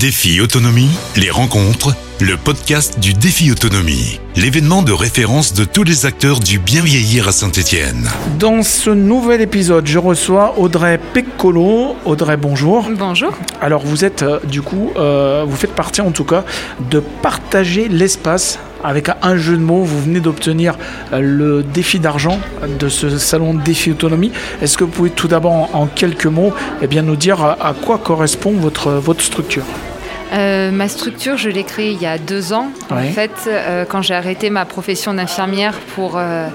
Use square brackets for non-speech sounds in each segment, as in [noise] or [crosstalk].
Défi Autonomie, les rencontres, le podcast du Défi Autonomie, l'événement de référence de tous les acteurs du bien vieillir à Saint-Étienne. Dans ce nouvel épisode, je reçois Audrey Peccolo. Audrey, bonjour. Bonjour. Alors vous êtes euh, du coup, euh, vous faites partie en tout cas de partager l'espace avec un jeu de mots. Vous venez d'obtenir euh, le défi d'argent de ce salon de défi autonomie. Est-ce que vous pouvez tout d'abord en, quelques mots eh bien, nous dire à, à quoi correspond votre, votre structure? Euh, ma structure, je l'ai créée il y a deux ans. Ouais. En fait, euh, quand j'ai arrêté ma profession d'infirmière pour euh,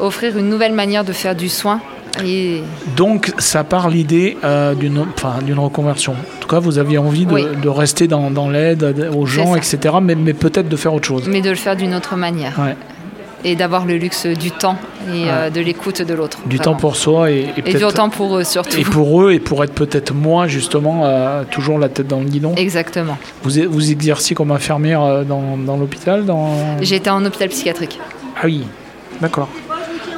offrir une nouvelle manière de faire du soin. Et Donc ça part l'idée d'une reconversion. En tout cas, vous aviez envie de, Oui. de rester dans, dans l'aide aux gens, etc. Mais, mais peut-être de faire autre chose. mais de le faire d'une autre manière. Ouais. Et d'avoir le luxe du temps et euh, de l'écoute de l'autre. Du vraiment. temps pour soi et, et Et du temps pour eux surtout. et pour eux et pour être peut-être moins justement euh, toujours la tête dans le guidon. Exactement. Vous, vous exerciez comme infirmière euh, dans, dans l'hôpital dans... J'étais en hôpital psychiatrique. Ah oui, d'accord.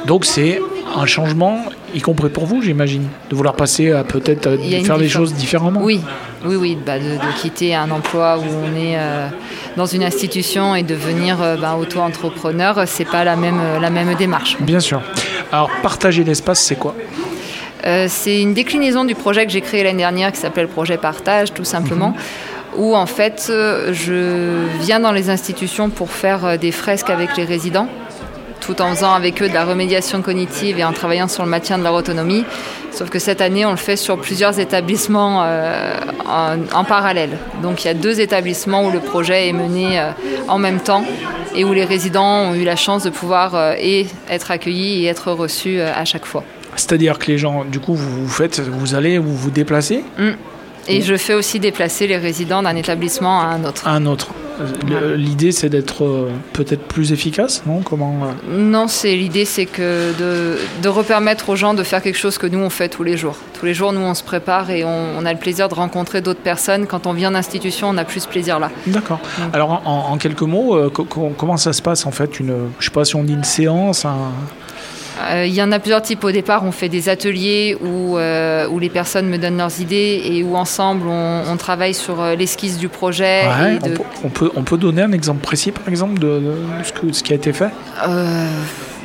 Donc c'est un changement, y compris pour vous, j'imagine, de vouloir passer à peut-être euh, faire les choses différemment. Oui, oui, oui, bah, de, de quitter un emploi où on est euh, dans une institution et devenir euh, bah, auto-entrepreneur, c'est pas la même, la même démarche. Bien sûr. Alors partager l'espace, c'est quoi? Euh, c'est une déclinaison du projet que j'ai créé l'année dernière qui s'appelle Projet Partage, tout simplement. Où en fait, je viens dans les institutions pour faire des fresques avec les résidents, tout en faisant avec eux de la remédiation cognitive et en travaillant sur le maintien de leur autonomie. Sauf que cette année, on le fait sur plusieurs établissements euh, en, en parallèle. Donc il y a deux établissements où le projet est mené euh, en même temps et où les résidents ont eu la chance de pouvoir euh, et être accueillis et être reçus à chaque fois. C'est-à-dire que les gens, du coup, vous, vous faites, vous allez, vous vous déplacez? Et je fais aussi déplacer les résidents d'un établissement à un autre. à un autre. Le- L'idée, c'est d'être euh, peut-être plus efficace, non? Comment euh, Non, c'est l'idée, c'est que de, de repermettre aux gens de faire quelque chose que nous on fait tous les jours. Tous les jours, nous on se prépare et on, on a le plaisir de rencontrer d'autres personnes. Quand on vient d'institution, on a plus ce plaisir-là. D'accord. Alors, en, en quelques mots, euh, co- co- comment ça se passe en fait? Une, Je sais pas si on dit une séance. un- Euh, Il y en a plusieurs types. Au départ, on fait des ateliers où, euh, où les personnes me donnent leurs idées et où ensemble on, on travaille sur euh, l'esquisse du projet. Ouais, et on, de- peut, on peut on peut donner un exemple précis, par exemple, de, de ce, que- ce qui a été fait? Euh,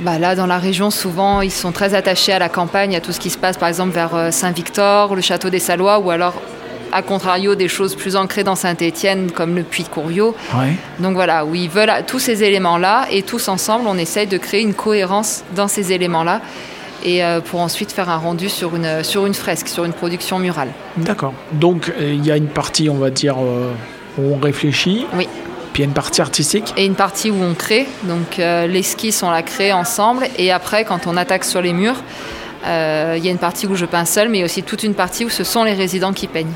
bah là, dans la région, souvent, ils sont très attachés à la campagne, à tout ce qui se passe, par exemple, vers euh, Saint-Victor, le château des Salois, ou alors, à contrario, des choses plus ancrées dans Saint-Étienne, comme le puits de Couriot. Ouais. Donc voilà, où ils veulent tous ces éléments-là, et tous ensemble, on essaye de créer une cohérence dans ces éléments-là, et euh, pour ensuite faire un rendu sur une, sur une fresque, sur une production murale. D'accord. Donc, euh, il y a une partie, on va dire, euh, où on réfléchit. Oui. Puis il y a une partie artistique. Et une partie où on crée, donc euh, l'esquisse, on la crée ensemble, et après, quand on attaque sur les murs, euh, il y a une partie où je peins seul, mais il y a aussi toute une partie où ce sont les résidents qui peignent.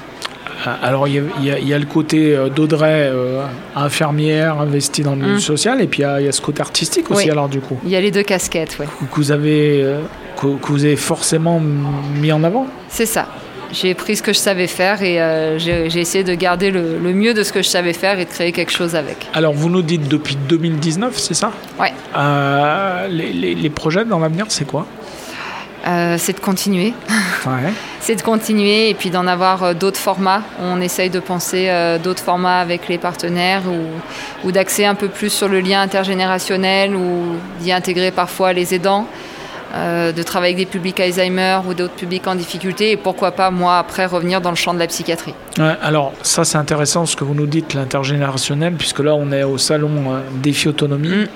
Euh, Alors, il y a, y y le côté euh, d'Audrey, euh, infirmière, investie dans le milieu Mm. social, et puis il y, a, il y a ce côté artistique aussi, Oui. alors du coup, Il y a les deux casquettes, ouais. que vous avez, euh, que, que vous avez forcément mis en avant. C'est ça. J'ai pris ce que je savais faire et euh, j'ai essayé de garder le, le mieux de ce que je savais faire et de créer quelque chose avec. Alors, vous nous dites depuis 2019, c'est ça? Ouais. Les, les- les projets dans l'avenir, c'est quoi? C'est de continuer. Ouais. [laughs] C'est de continuer et puis d'en avoir euh, d'autres formats. On essaye de penser euh, d'autres formats avec les partenaires ou, ou d'axer un peu plus sur le lien intergénérationnel ou d'y intégrer parfois les aidants, euh, de travailler avec des publics Alzheimer ou d'autres publics en difficulté et pourquoi pas moi après revenir dans le champ de la psychiatrie. Ouais, alors, ça, c'est intéressant ce que vous nous dites, l'intergénérationnel, puisque là, on est au salon euh, Défi Autonomie. Mm.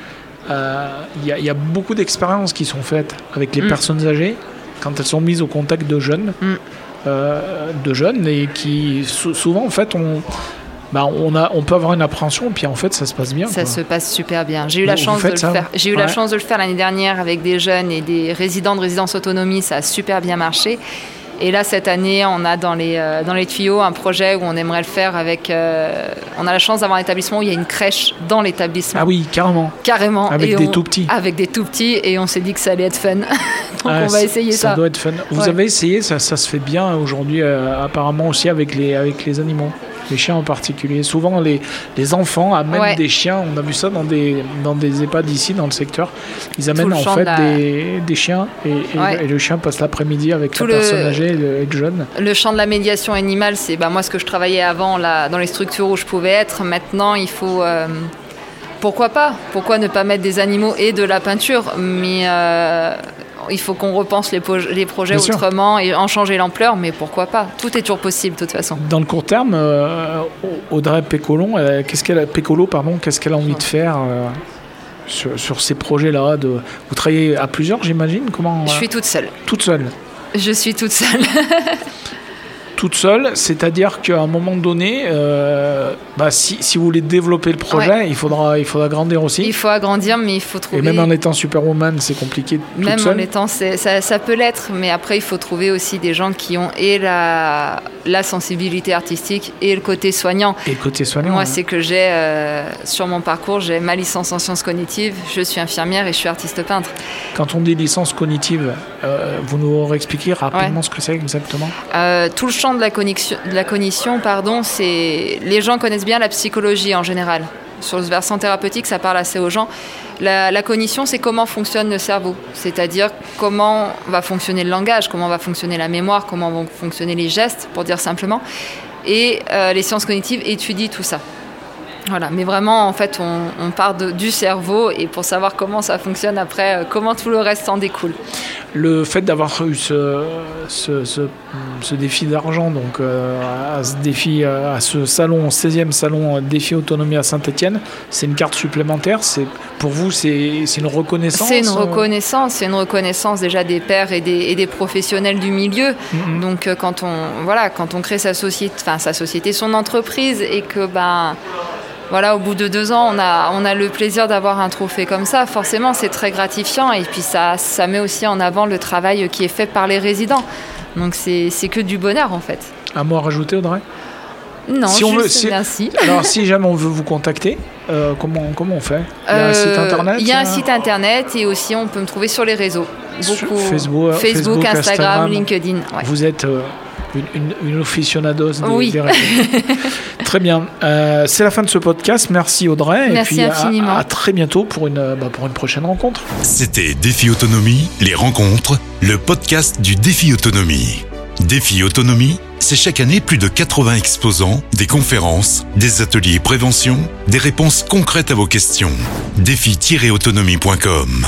Euh, Il y, a- il y a beaucoup d'expériences qui sont faites avec les Mm. personnes âgées quand elles sont mises au contact de jeunes, Mm. euh, de jeunes et qui sou- souvent en fait on, bah, on a, on peut avoir une appréhension et puis en fait ça se passe bien. Ça quoi. se passe super bien. J'ai eu la chance de le faire. J'ai eu la chance de le faire l'année dernière avec des jeunes et des résidents de résidence autonomie. Ça a super bien marché. Et là, cette année, on a dans les, euh, dans les tuyaux un projet où on aimerait le faire avec. euh, on a la chance d'avoir un établissement où il y a une crèche dans l'établissement. Ah oui, carrément. Carrément. Avec Et des on- tout petits. Avec des tout petits. Et on s'est dit que ça allait être fun. [laughs] [laughs] Donc Ah, on va ça- essayer ça. Ça doit être fun. Vous Ouais. avez essayé, ça, ça se fait bien aujourd'hui euh, apparemment aussi avec les, avec les animaux. Les chiens en particulier. Souvent, les, les enfants amènent Ouais. des chiens. On a vu ça dans des, dans des EHPAD ici, dans le secteur. Ils amènent le en fait de la- des, des chiens et, et- Ouais. et le chien passe l'après-midi avec Tout la le- personne âgée et le, et le jeune. Le champ de la médiation animale, c'est bah, moi ce que je travaillais avant là, dans les structures où je pouvais être. Maintenant, il faut. euh, pourquoi pas? Pourquoi ne pas mettre des animaux et de la peinture? Mais euh, il faut qu'on repense les, les projets Bien sûr. autrement et en changer l'ampleur. Mais pourquoi pas? Tout est toujours possible de toute façon. Dans le court terme, euh, Audrey Pécolon, euh, qu'est-ce qu'elle Pécolo, pardon, qu'est-ce qu'elle a envie de faire euh, sur, sur ces projets-là de, Vous travaillez à plusieurs, j'imagine Comment Je suis toute seule. toute seule Je suis toute seule. [laughs] toute seule, c'est-à-dire qu'à un moment donné, euh, bah, si, si vous voulez développer le projet, il, faudra, il faudra grandir aussi. il faut agrandir, mais il faut trouver. Et même en étant superwoman, c'est compliqué toute Même en étant, ça, ça peut l'être, mais après il faut trouver aussi des gens qui ont et la, la sensibilité artistique et le côté soignant. Et côté soignant, Moi, hein. c'est que j'ai euh, sur mon parcours, j'ai ma licence en sciences cognitives, je suis infirmière et je suis artiste peintre. quand on dit licence cognitive, euh, vous nous réexpliquez rapidement ce que c'est exactement? Tout le champ de la de la cognition pardon, c'est les gens connaissent bien la psychologie en général. Sur le versant thérapeutique, ça parle assez aux gens. La, la cognition, c'est comment fonctionne le cerveau, c'est-à-dire comment va fonctionner le langage, comment va fonctionner la mémoire, comment vont fonctionner les gestes, pour dire simplement. Et euh, les sciences cognitives étudient tout ça. Voilà, mais vraiment, en fait, on, on part de- du cerveau et pour savoir comment ça fonctionne après, euh, comment tout le reste en découle. Le fait d'avoir eu ce, ce, ce- ce défi d'argent, donc euh, à ce défi, euh, à ce salon, 16e salon défi autonomie à Saint-Etienne, c'est une carte supplémentaire. C'est pour vous, c'est une reconnaissance. C'est une euh, reconnaissance, c'est une reconnaissance déjà des pairs et des, et des professionnels du milieu. Mhm. Donc quand on voilà, quand on crée sa société, enfin sa société, son entreprise et que ben voilà, au bout de deux ans, on a, on a le plaisir d'avoir un trophée comme ça. Forcément, c'est très gratifiant et puis ça, ça met aussi en avant le travail qui est fait par les résidents. Donc c'est c'est que du bonheur en fait. Un mot à rajouter, Audrey? Non, Si on juste veut- si- merci. [laughs] Alors, si jamais on veut vous contacter, euh, comment, comment on fait? Il y a un site Euh, internet Il y a un euh, site internet et aussi on peut me trouver sur les réseaux. Beaucoup. Facebook, Instagram, Instagram. LinkedIn. ouais. Vous êtes euh, une, une, une aficionados des, Oui. des. [laughs] très bien. Euh, c'est la fin de ce podcast. Merci Audrey. Merci et puis infiniment. À, très bientôt pour une, euh, bah, pour une prochaine rencontre. C'était Défi Autonomie, les rencontres, le podcast du Défi Autonomie. Défi Autonomie, c'est chaque année plus de 80 exposants, des conférences, des ateliers prévention, des réponses concrètes à vos questions. Défi-autonomie.com